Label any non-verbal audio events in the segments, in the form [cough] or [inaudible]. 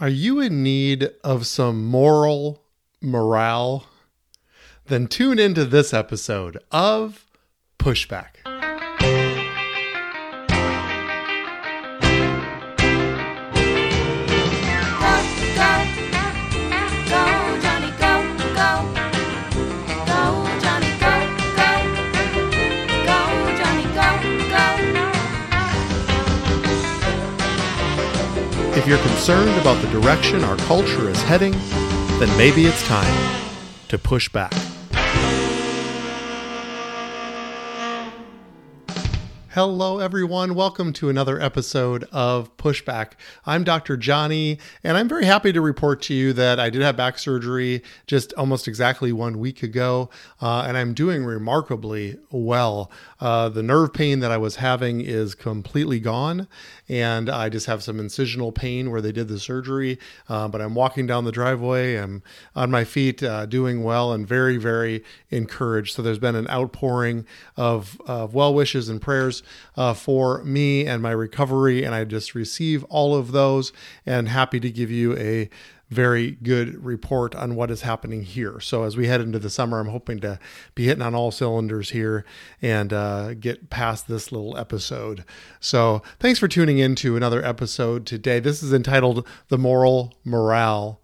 Are you in need of some moral morale? Then tune into this episode of Pushback. You're concerned about the direction our culture is heading, then maybe it's time to push back. Hello, everyone. Welcome to another episode of Pushback. I'm Dr. Johnny, and I'm very happy to report to you that I did have back surgery just almost exactly one week ago, uh, and I'm doing remarkably well. Uh, the nerve pain that I was having is completely gone, and I just have some incisional pain where they did the surgery. Uh, but I'm walking down the driveway, I'm on my feet, uh, doing well, and very, very encouraged. So there's been an outpouring of, of well wishes and prayers uh, for me and my recovery, and I just receive all of those, and happy to give you a very good report on what is happening here. So as we head into the summer, I'm hoping to be hitting on all cylinders here and uh, get past this little episode. So thanks for tuning in to another episode today. This is entitled "The Moral Morale,"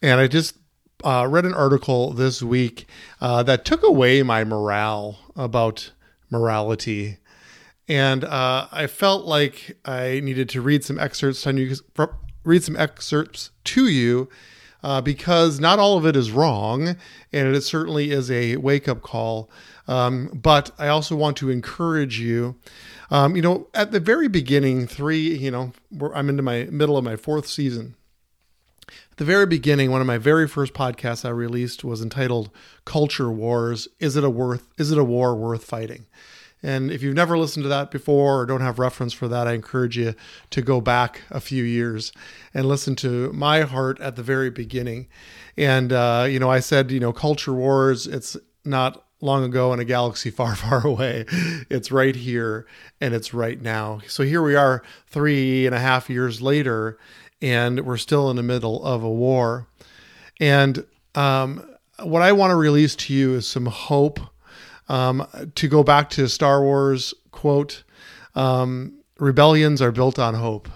and I just uh, read an article this week uh, that took away my morale about morality. And uh, I felt like I needed to read some excerpts on you read some excerpts to you uh, because not all of it is wrong, and it certainly is a wake up call. Um, but I also want to encourage you. Um, you know, at the very beginning, three, you know, I'm into my middle of my fourth season. At the very beginning, one of my very first podcasts I released was entitled "Culture Wars: Is it a worth? Is it a war worth fighting?" And if you've never listened to that before or don't have reference for that, I encourage you to go back a few years and listen to my heart at the very beginning. And, uh, you know, I said, you know, culture wars, it's not long ago in a galaxy [laughs] far, far away. It's right here and it's right now. So here we are three and a half years later, and we're still in the middle of a war. And um, what I want to release to you is some hope um, to go back to Star Wars quote, um, rebellions are built on hope.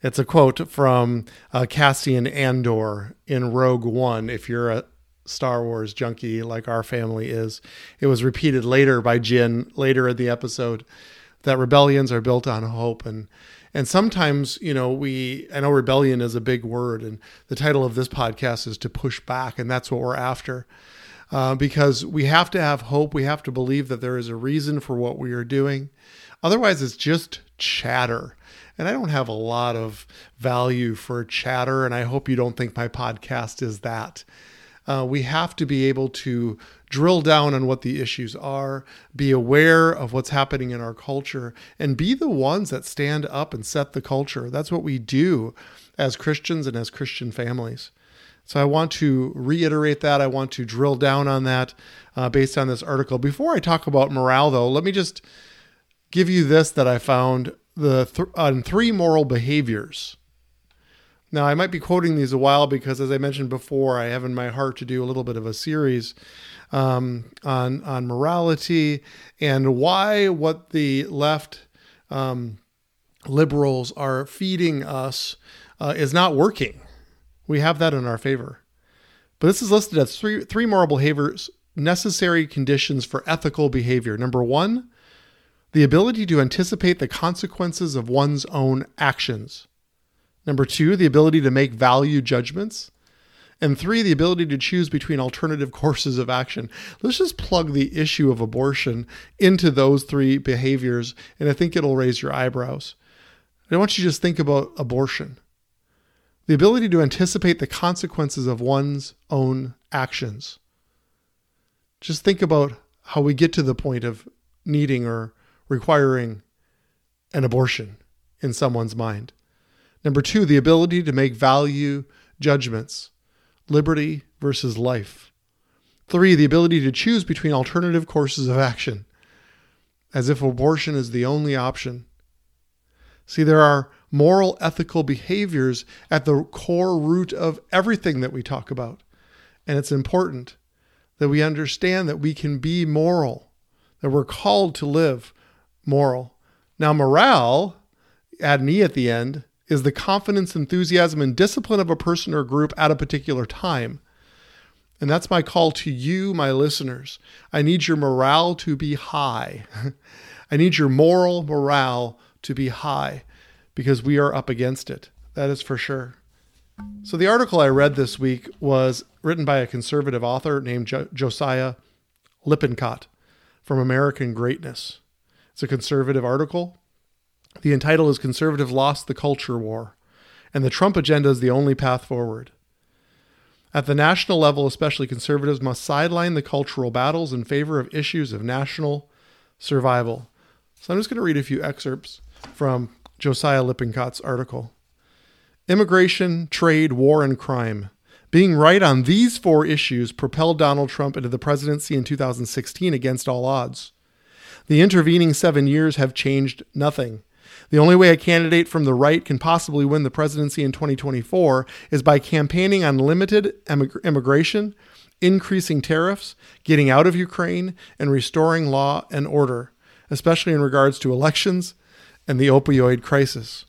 It's a quote from uh, Cassian Andor in Rogue One. If you're a Star Wars junkie like our family is, it was repeated later by Jyn later in the episode that rebellions are built on hope and and sometimes you know we i know rebellion is a big word and the title of this podcast is to push back and that's what we're after uh, because we have to have hope. We have to believe that there is a reason for what we are doing. Otherwise, it's just chatter. And I don't have a lot of value for chatter, and I hope you don't think my podcast is that. Uh, we have to be able to drill down on what the issues are, be aware of what's happening in our culture, and be the ones that stand up and set the culture. That's what we do as Christians and as Christian families. So I want to reiterate that. I want to drill down on that uh, based on this article. Before I talk about morale, though, let me just give you this that I found the th- on three moral behaviors. Now, I might be quoting these a while because, as I mentioned before, I have in my heart to do a little bit of a series um, on on morality and why what the left um, liberals are feeding us uh, is not working we have that in our favor. But this is listed as three, three moral behaviors, necessary conditions for ethical behavior. Number one, the ability to anticipate the consequences of one's own actions. Number two, the ability to make value judgments. And three, the ability to choose between alternative [laughs] courses of action. Let's just plug the issue of abortion into those three behaviors, and I think it'll raise your eyebrows. I want you to just think about abortion the ability to anticipate the consequences of one's own actions. Just think about how we get to the point of needing or requiring an abortion in someone's mind. Number two, the ability to make value judgments, liberty versus life. Three, the ability to choose between alternative courses of action, as if abortion is the only option. See, there are moral, ethical behaviors at the core root of everything that we talk about. And it's important that we understand that we can be moral, that we're called to live moral. Now, morale, add an E at the end, is the confidence, enthusiasm, and discipline of a person or group at a particular time. And that's my call to you, my listeners. I need your morale to be high. [laughs] I need your moral morale to be high because we are up against it. That is for sure. So, the article I read this week was written by a conservative author named jo- Josiah Lippincott from American Greatness. It's a conservative article. The title is Conservative Lost the Culture War, and the Trump agenda is the only path forward. At the national level, especially conservatives must sideline the cultural battles in favor of issues of national survival. So I'm just going to read a few excerpts from Josiah Lippincott's article. Immigration, trade, war, and crime. Being right on these four issues propelled Donald Trump into the presidency in 2016 against all odds. The intervening seven years have changed nothing. The only way a candidate from the right can possibly win the presidency in 2024 is by campaigning on limited immigration, increasing tariffs, getting out of Ukraine, and restoring law and order, especially in regards to elections and the opioid crisis.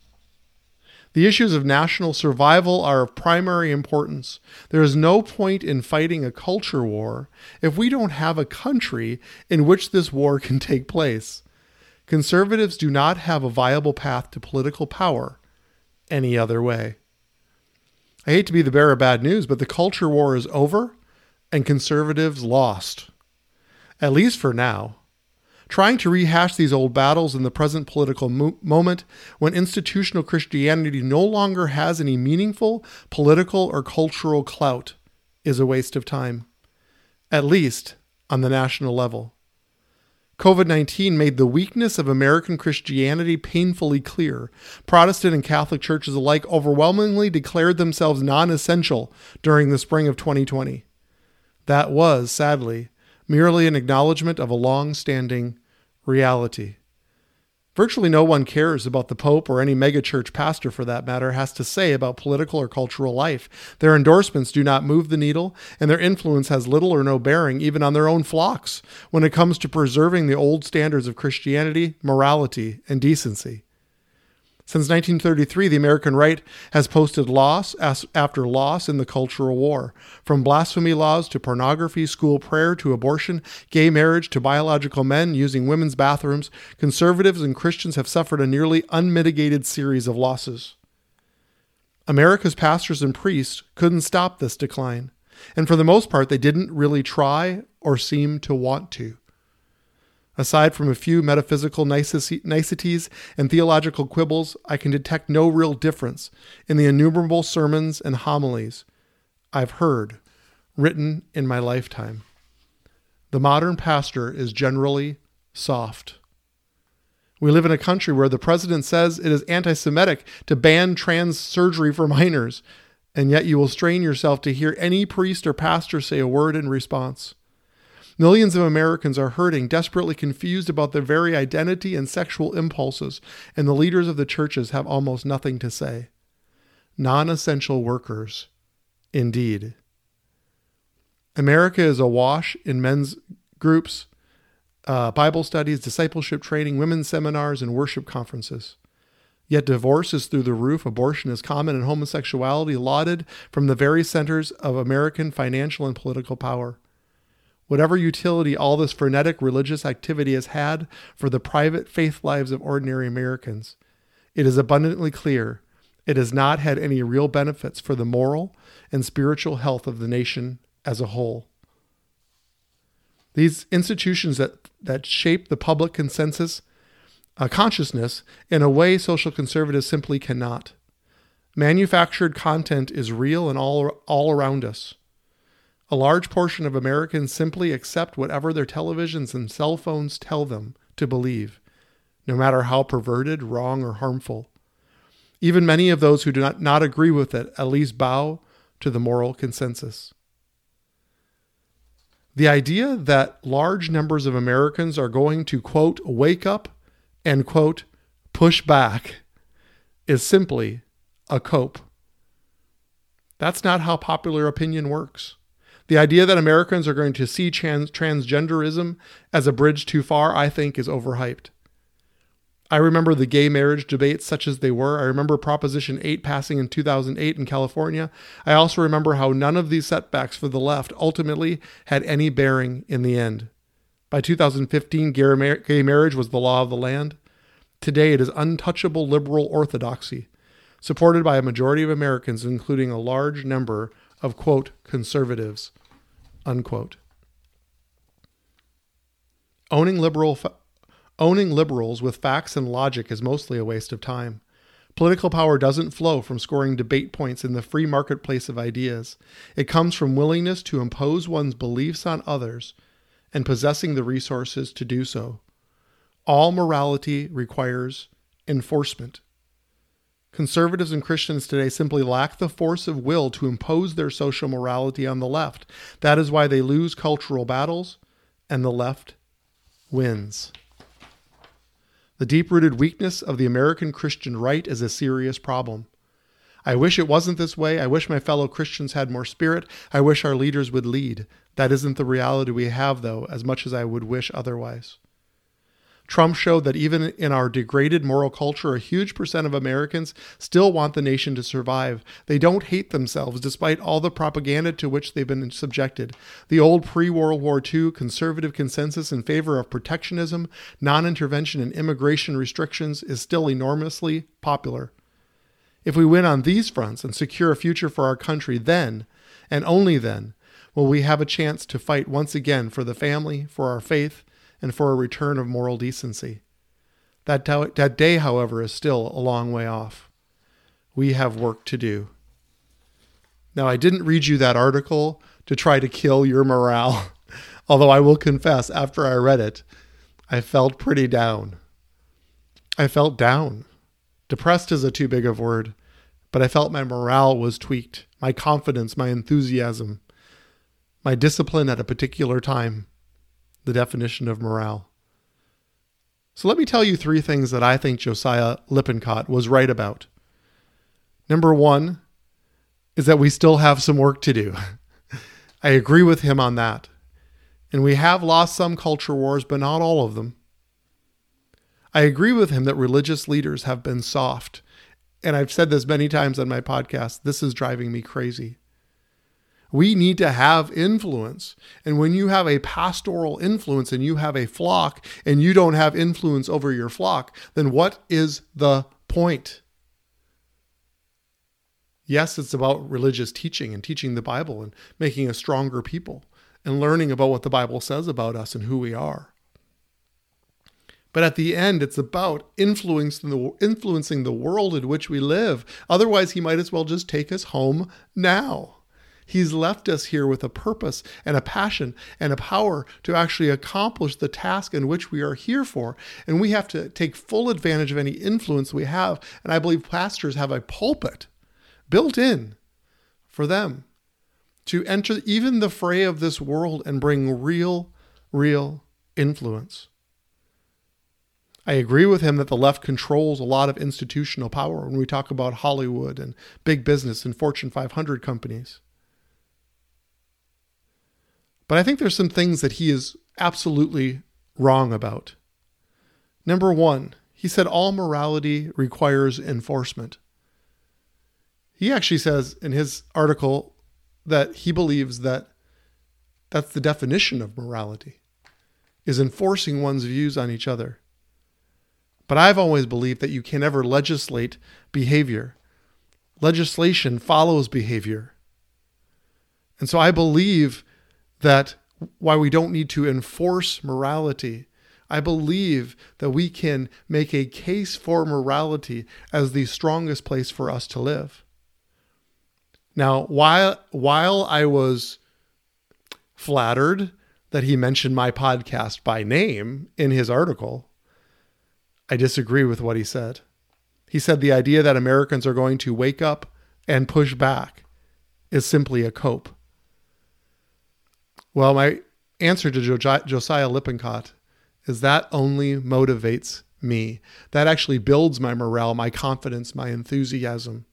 The issues of national survival are of primary importance. There is no point in fighting a culture war if we don't have a country in which this war can take place. Conservatives do not have a viable path to political power any other way. I hate to be the bearer of bad news, but the culture war is over and conservatives lost. At least for now trying to rehash these old battles in the present political mo- moment when institutional Christianity no longer has any meaningful political or cultural clout is a waste of time, at least on the national level. COVID 19 made the weakness of American Christianity painfully clear. Protestant and Catholic churches alike overwhelmingly declared themselves non essential during the spring of 2020. That was, sadly, merely an acknowledgement of a long standing reality. Virtually no one cares about the Pope or any megachurch pastor, for that matter, has to say about political or cultural life. Their endorsements do not move the needle, and their influence has little or no bearing even on their own flocks when it comes to preserving the old standards of Christianity, morality, and decency. Since 1933, the American right has posted loss after loss in the cultural war. From blasphemy laws to pornography, school prayer to abortion, gay marriage to biological men using women's bathrooms, conservatives and Christians have suffered a nearly unmitigated series of losses. America's pastors and priests couldn't stop this decline, and for the most part, they didn't really try or seem to want to. Aside from a few metaphysical niceties and theological quibbles, I can detect no real difference in the innumerable sermons and homilies I've heard written in my lifetime. The modern pastor is generally soft. We live in a country where the president says it is anti Semitic to ban trans surgery for minors, and yet you will strain yourself to hear any priest or pastor say a word in response. Millions of Americans are hurting, desperately confused about their very identity and sexual impulses, and the leaders of the churches have almost nothing to say. Non essential workers, indeed. America is awash in men's groups, uh, Bible studies, discipleship training, women's seminars, and worship conferences. Yet divorce is through the roof, abortion is common, and homosexuality lauded from the very centers of American financial and political power whatever utility all this frenetic religious activity has had for the private faith lives of ordinary Americans, it is abundantly clear it has not had any real benefits for the moral and spiritual health of the nation as a whole. These institutions that, that shape the public consensus uh, consciousness in a way social conservatives simply cannot. Manufactured content is real and all, all around us. A large portion of Americans simply accept whatever their televisions and cell phones tell them to believe, no matter how perverted, wrong, or harmful. Even many of those who do not, not agree with it at least bow to the moral consensus. The idea that large numbers of Americans are going to, quote, wake up and, quote, push back is simply a cope. That's not how popular opinion works. The idea that Americans are going to see trans- transgenderism as a bridge too far, I think, is overhyped. I remember the gay marriage debates such as they were. I remember Proposition 8 passing in 2008 in California. I also remember how none of these setbacks for the left ultimately had any bearing in the end. By 2015, gay marriage was the law of the land. Today, it is untouchable liberal orthodoxy, supported by a majority of Americans, including a large number of, quote, conservatives, unquote. Owning liberal fa- owning liberals with facts and logic is mostly a waste of time. Political power doesn't flow from scoring debate points in the free marketplace of ideas. It comes from willingness to impose one's beliefs on others and possessing the resources to do so. All morality requires enforcement. Conservatives and Christians today simply lack the force of will to impose their social morality on the left. That is why they lose cultural battles and the left wins. The deep rooted weakness of the American Christian right is a serious problem. I wish it wasn't this way. I wish my fellow Christians had more spirit. I wish our leaders would lead. That isn't the reality we have, though, as much as I would wish otherwise. Trump showed that even in our degraded moral culture, a huge percent of Americans still want the nation to survive. They don't hate themselves despite all the propaganda to which they've been subjected. The old pre World War II conservative consensus in favor of protectionism, non intervention, and immigration restrictions is still enormously popular. If we win on these fronts and secure a future for our country, then, and only then, will we have a chance to fight once again for the family, for our faith, and for a return of moral decency. That, that day, however, is still a long way off. We have work to do. Now, I didn't read you that article to try to kill your morale, [laughs] although I will confess, after I read it, I felt pretty down. I felt down. Depressed is a too big of word, but I felt my morale was tweaked, my confidence, my enthusiasm, my discipline at a particular time the definition of morale. So let me tell you three things that I think Josiah Lippincott was right about. Number one is that we still have some work to do. [laughs] I agree with him on that. And we have lost some culture wars, but not all of them. I agree with him that religious leaders have been soft. And I've said this many times on my podcast. This is driving me crazy. We need to have influence. And when you have a pastoral influence and you have a flock and you don't have influence over your flock, then what is the point? Yes, it's about religious teaching and teaching the Bible and making a stronger people and learning about what the Bible says about us and who we are. But at the end, it's about influencing the, influencing the world in which we live. Otherwise, he might as well just take us home now. He's left us here with a purpose and a passion and a power to actually accomplish the task in which we are here for. And we have to take full advantage of any influence we have. And I believe pastors have a pulpit built in for them to enter even the fray of this world and bring real, real influence. I agree with him that the left controls a lot of institutional power when we talk about Hollywood and big business and Fortune 500 companies. But I think there's some things that he is absolutely wrong about. Number one, he said all morality requires enforcement. He actually says in his article that he believes that that's the definition of morality is enforcing one's views on each other. But I've always believed that you can never legislate behavior. Legislation follows behavior. And so I believe that why we don't need to enforce morality. I believe that we can make a case for morality as the strongest place for us to live. Now, while while I was flattered that he mentioned my podcast by name in his article, I disagree with what he said. He said the idea that Americans are going to wake up and push back is simply a cope. Well, my answer to Josiah Lippincott is that only motivates me. That actually builds my morale, my confidence, my enthusiasm.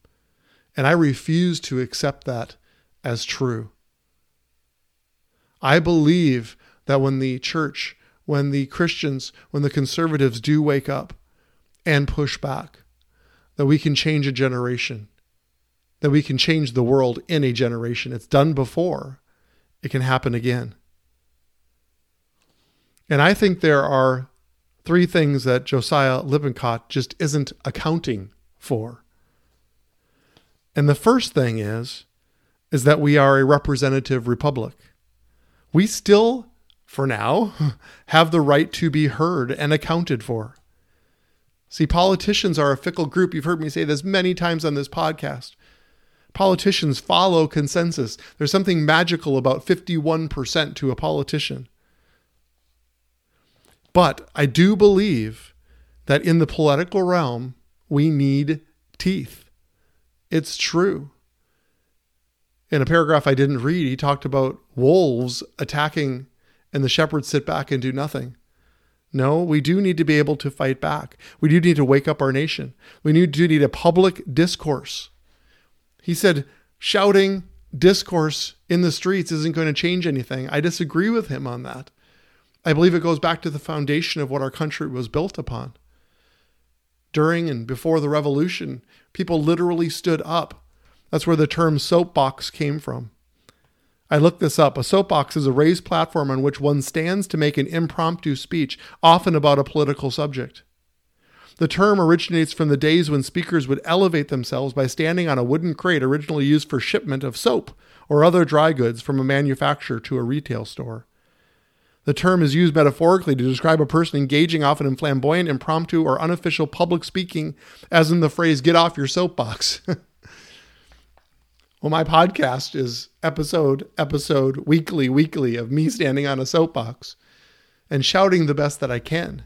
And I refuse to accept that as true. I believe that when the church, when the Christians, when the conservatives do wake up and push back, that we can change a generation, that we can change the world in a generation. It's done before, it can happen again. And I think there are three things that Josiah Lippincott just isn't accounting for. And the first thing is is that we are a representative republic. We still for now [laughs] have the right to be heard and accounted for. See, politicians are a fickle group. You've heard me say this many times on this podcast. Politicians follow consensus. There's something magical about 51% to a politician. But I do believe that in the political realm, we need teeth. It's true. In a paragraph I didn't read, he talked about wolves attacking and the shepherds sit back and do nothing. No, we do need to be able to fight back. We do need to wake up our nation. We need to need a public discourse. He said, shouting discourse in the streets isn't going to change anything. I disagree with him on that. I believe it goes back to the foundation of what our country was built upon. During and before the revolution, people literally stood up. That's where the term soapbox came from. I looked this up. A soapbox is a raised platform on which one stands to make an impromptu speech, often about a political subject. The term originates from the days when speakers would elevate themselves by standing on a wooden crate originally used for shipment of soap or other dry goods from a manufacturer to a retail store. The term is used metaphorically to describe a person engaging often in flamboyant, impromptu, or unofficial public speaking, as in the phrase, get off your soapbox. [laughs] well, my podcast is episode, episode, weekly, weekly of me standing on a soapbox and shouting the best that I can.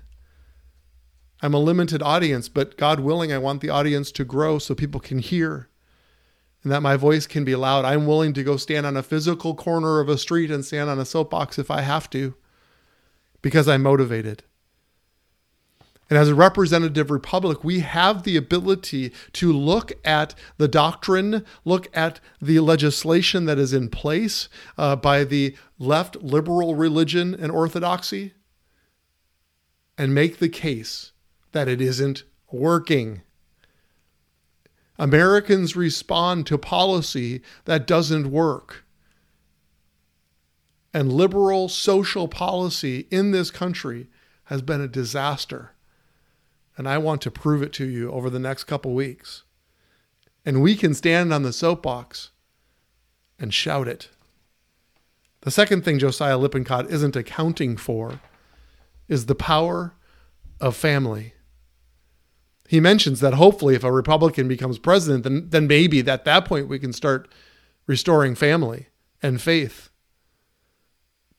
I'm a limited audience, but God willing, I want the audience to grow so people can hear and that my voice can be loud. I'm willing to go stand on a physical corner of a street and stand on a soapbox if I have to because I'm motivated. And as a representative republic, we have the ability to look at the doctrine, look at the legislation that is in place uh, by the left liberal religion and orthodoxy, and make the case that it isn't working. Americans respond to policy that doesn't work and liberal social policy in this country has been a disaster. And I want to prove it to you over the next couple weeks. And we can stand on the soapbox and shout it. The second thing Josiah Lippincott isn't accounting for is the power of family. He mentions that hopefully, if a Republican becomes president, then, then maybe at that point we can start restoring family and faith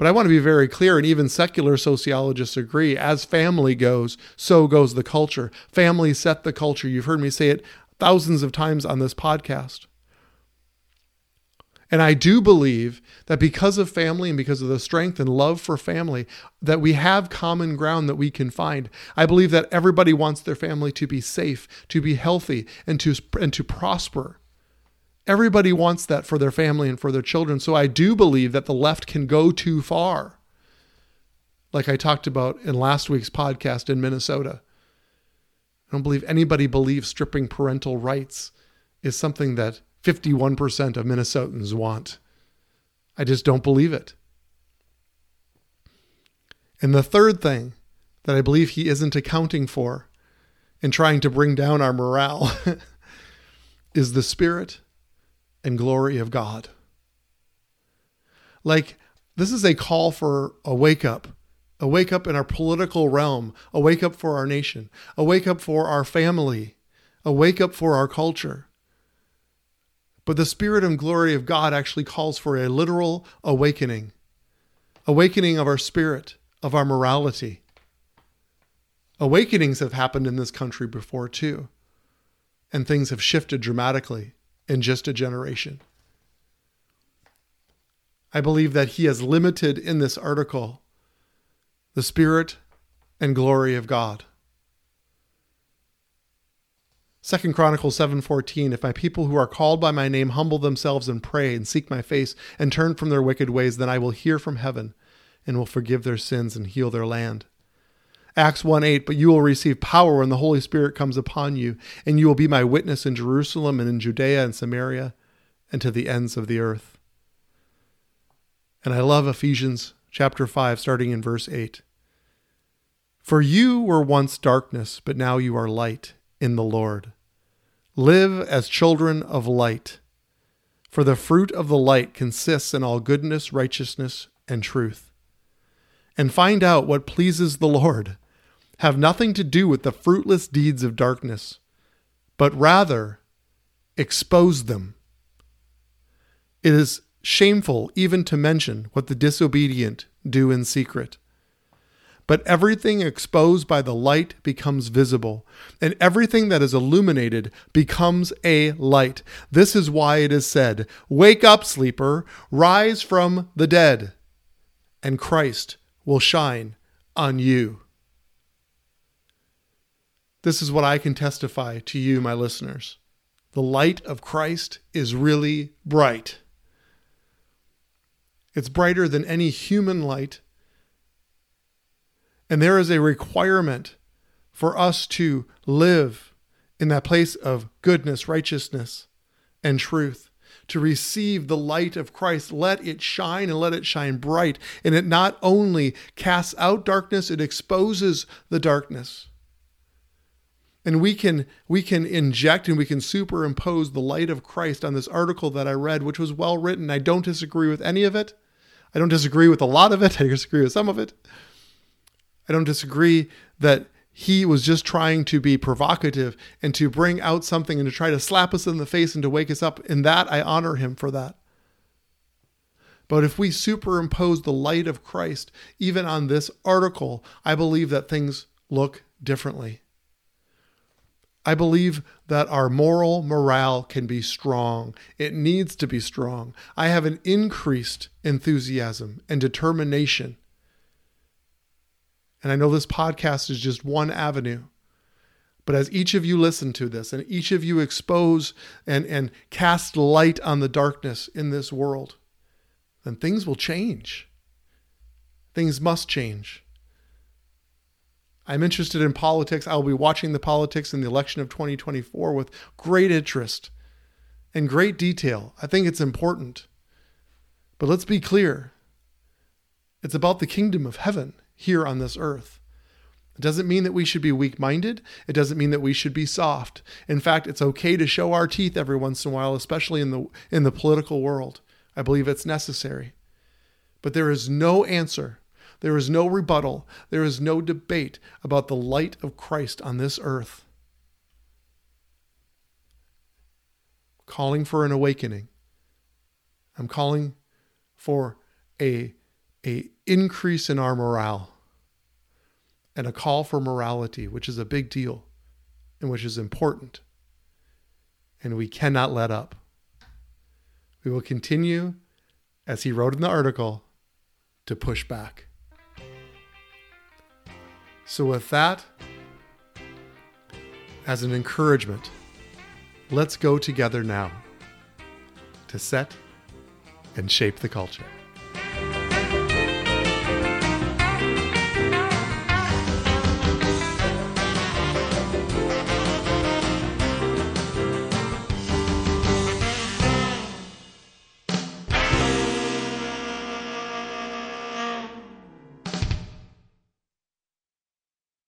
but I want to be very clear, and even secular sociologists agree as family goes, so goes the culture. Family set the culture. You've heard me say it thousands of times on this podcast. And I do believe that because of family and because of the strength and love for family, that we have common ground that we can find. I believe that everybody wants their family to be safe, to be healthy, and to, and to prosper. Everybody wants that for their family and for their children. So I do believe that the left can go too far. Like I talked about in last week's podcast in Minnesota. I don't believe anybody believes stripping parental rights is something that 51% of Minnesotans want. I just don't believe it. And the third thing that I believe he isn't accounting for in trying to bring down our morale [laughs] is the spirit and glory of God. Like, this is a call for a wake up, a wake up in our political realm, a wake up for our nation, a wake up for our family, a wake up for our culture. But the spirit and glory of God actually calls for a literal awakening, awakening of our spirit, of our morality. Awakenings have happened in this country before too, and things have shifted dramatically in just a generation. I believe that he has limited in this article the spirit and glory of God. Second Chronicles 7:14 If my people who are called by my name humble themselves and pray and seek my face and turn from their wicked ways then I will hear from heaven and will forgive their sins and heal their land. Acts 1 8, but you will receive power when the Holy Spirit comes upon you, and you will be my witness in Jerusalem and in Judea and Samaria and to the ends of the earth. And I love Ephesians chapter 5, starting in verse 8. For you were once darkness, but now you are light in the Lord. Live as children of light. For the fruit of the light consists in all goodness, righteousness, and truth. And find out what pleases the Lord have nothing to do with the fruitless deeds of darkness, but rather expose them. It is shameful even to mention what the disobedient do in secret. But everything exposed by the light becomes visible, and everything that is illuminated becomes a light. This is why it is said, Wake up, sleeper, rise from the dead, and Christ will shine on you. This is what I can testify to you, my listeners. The light of Christ is really bright. It's brighter than any human light. And there is a requirement for us to live in that place of goodness, righteousness, and truth. To receive the light of Christ, let it shine and let it shine bright. And it not only casts out darkness, it exposes the darkness. And we can we can inject and we can superimpose the light of Christ on this article that I read which was well written. I don't disagree with any of it. I don't disagree with a lot of it. [laughs] I disagree with some of it I don't disagree that he was just trying to be provocative and to bring out something and to try to slap us in the face and to wake us up in that I honor him for that but if we superimpose the light of Christ even on this article I believe that things look differently I believe that our moral morale can be strong. It needs to be strong. I have an increased enthusiasm and determination. And I know this podcast is just one avenue. But as each of you listen to this and each of you expose and, and cast light on the darkness in this world, then things will change. Things must change. I'm interested in politics. I'll be watching the politics in the election of 2024 with great interest and great detail. I think it's important. But let's be clear it's about the kingdom of heaven here on this earth. It doesn't mean that we should be weak minded. It doesn't mean that we should be soft. In fact, it's okay to show our teeth every once in a while, especially in the, in the political world. I believe it's necessary. But there is no answer there is no rebuttal. There is no debate about the light of Christ on this earth. Calling for an awakening. I'm calling for a, a increase in our morale and a call for morality, which is a big deal and which is important. And we cannot let up. We will continue, as he wrote in the article, to push back. So, with that, as an encouragement, let's go together now to set and shape the culture.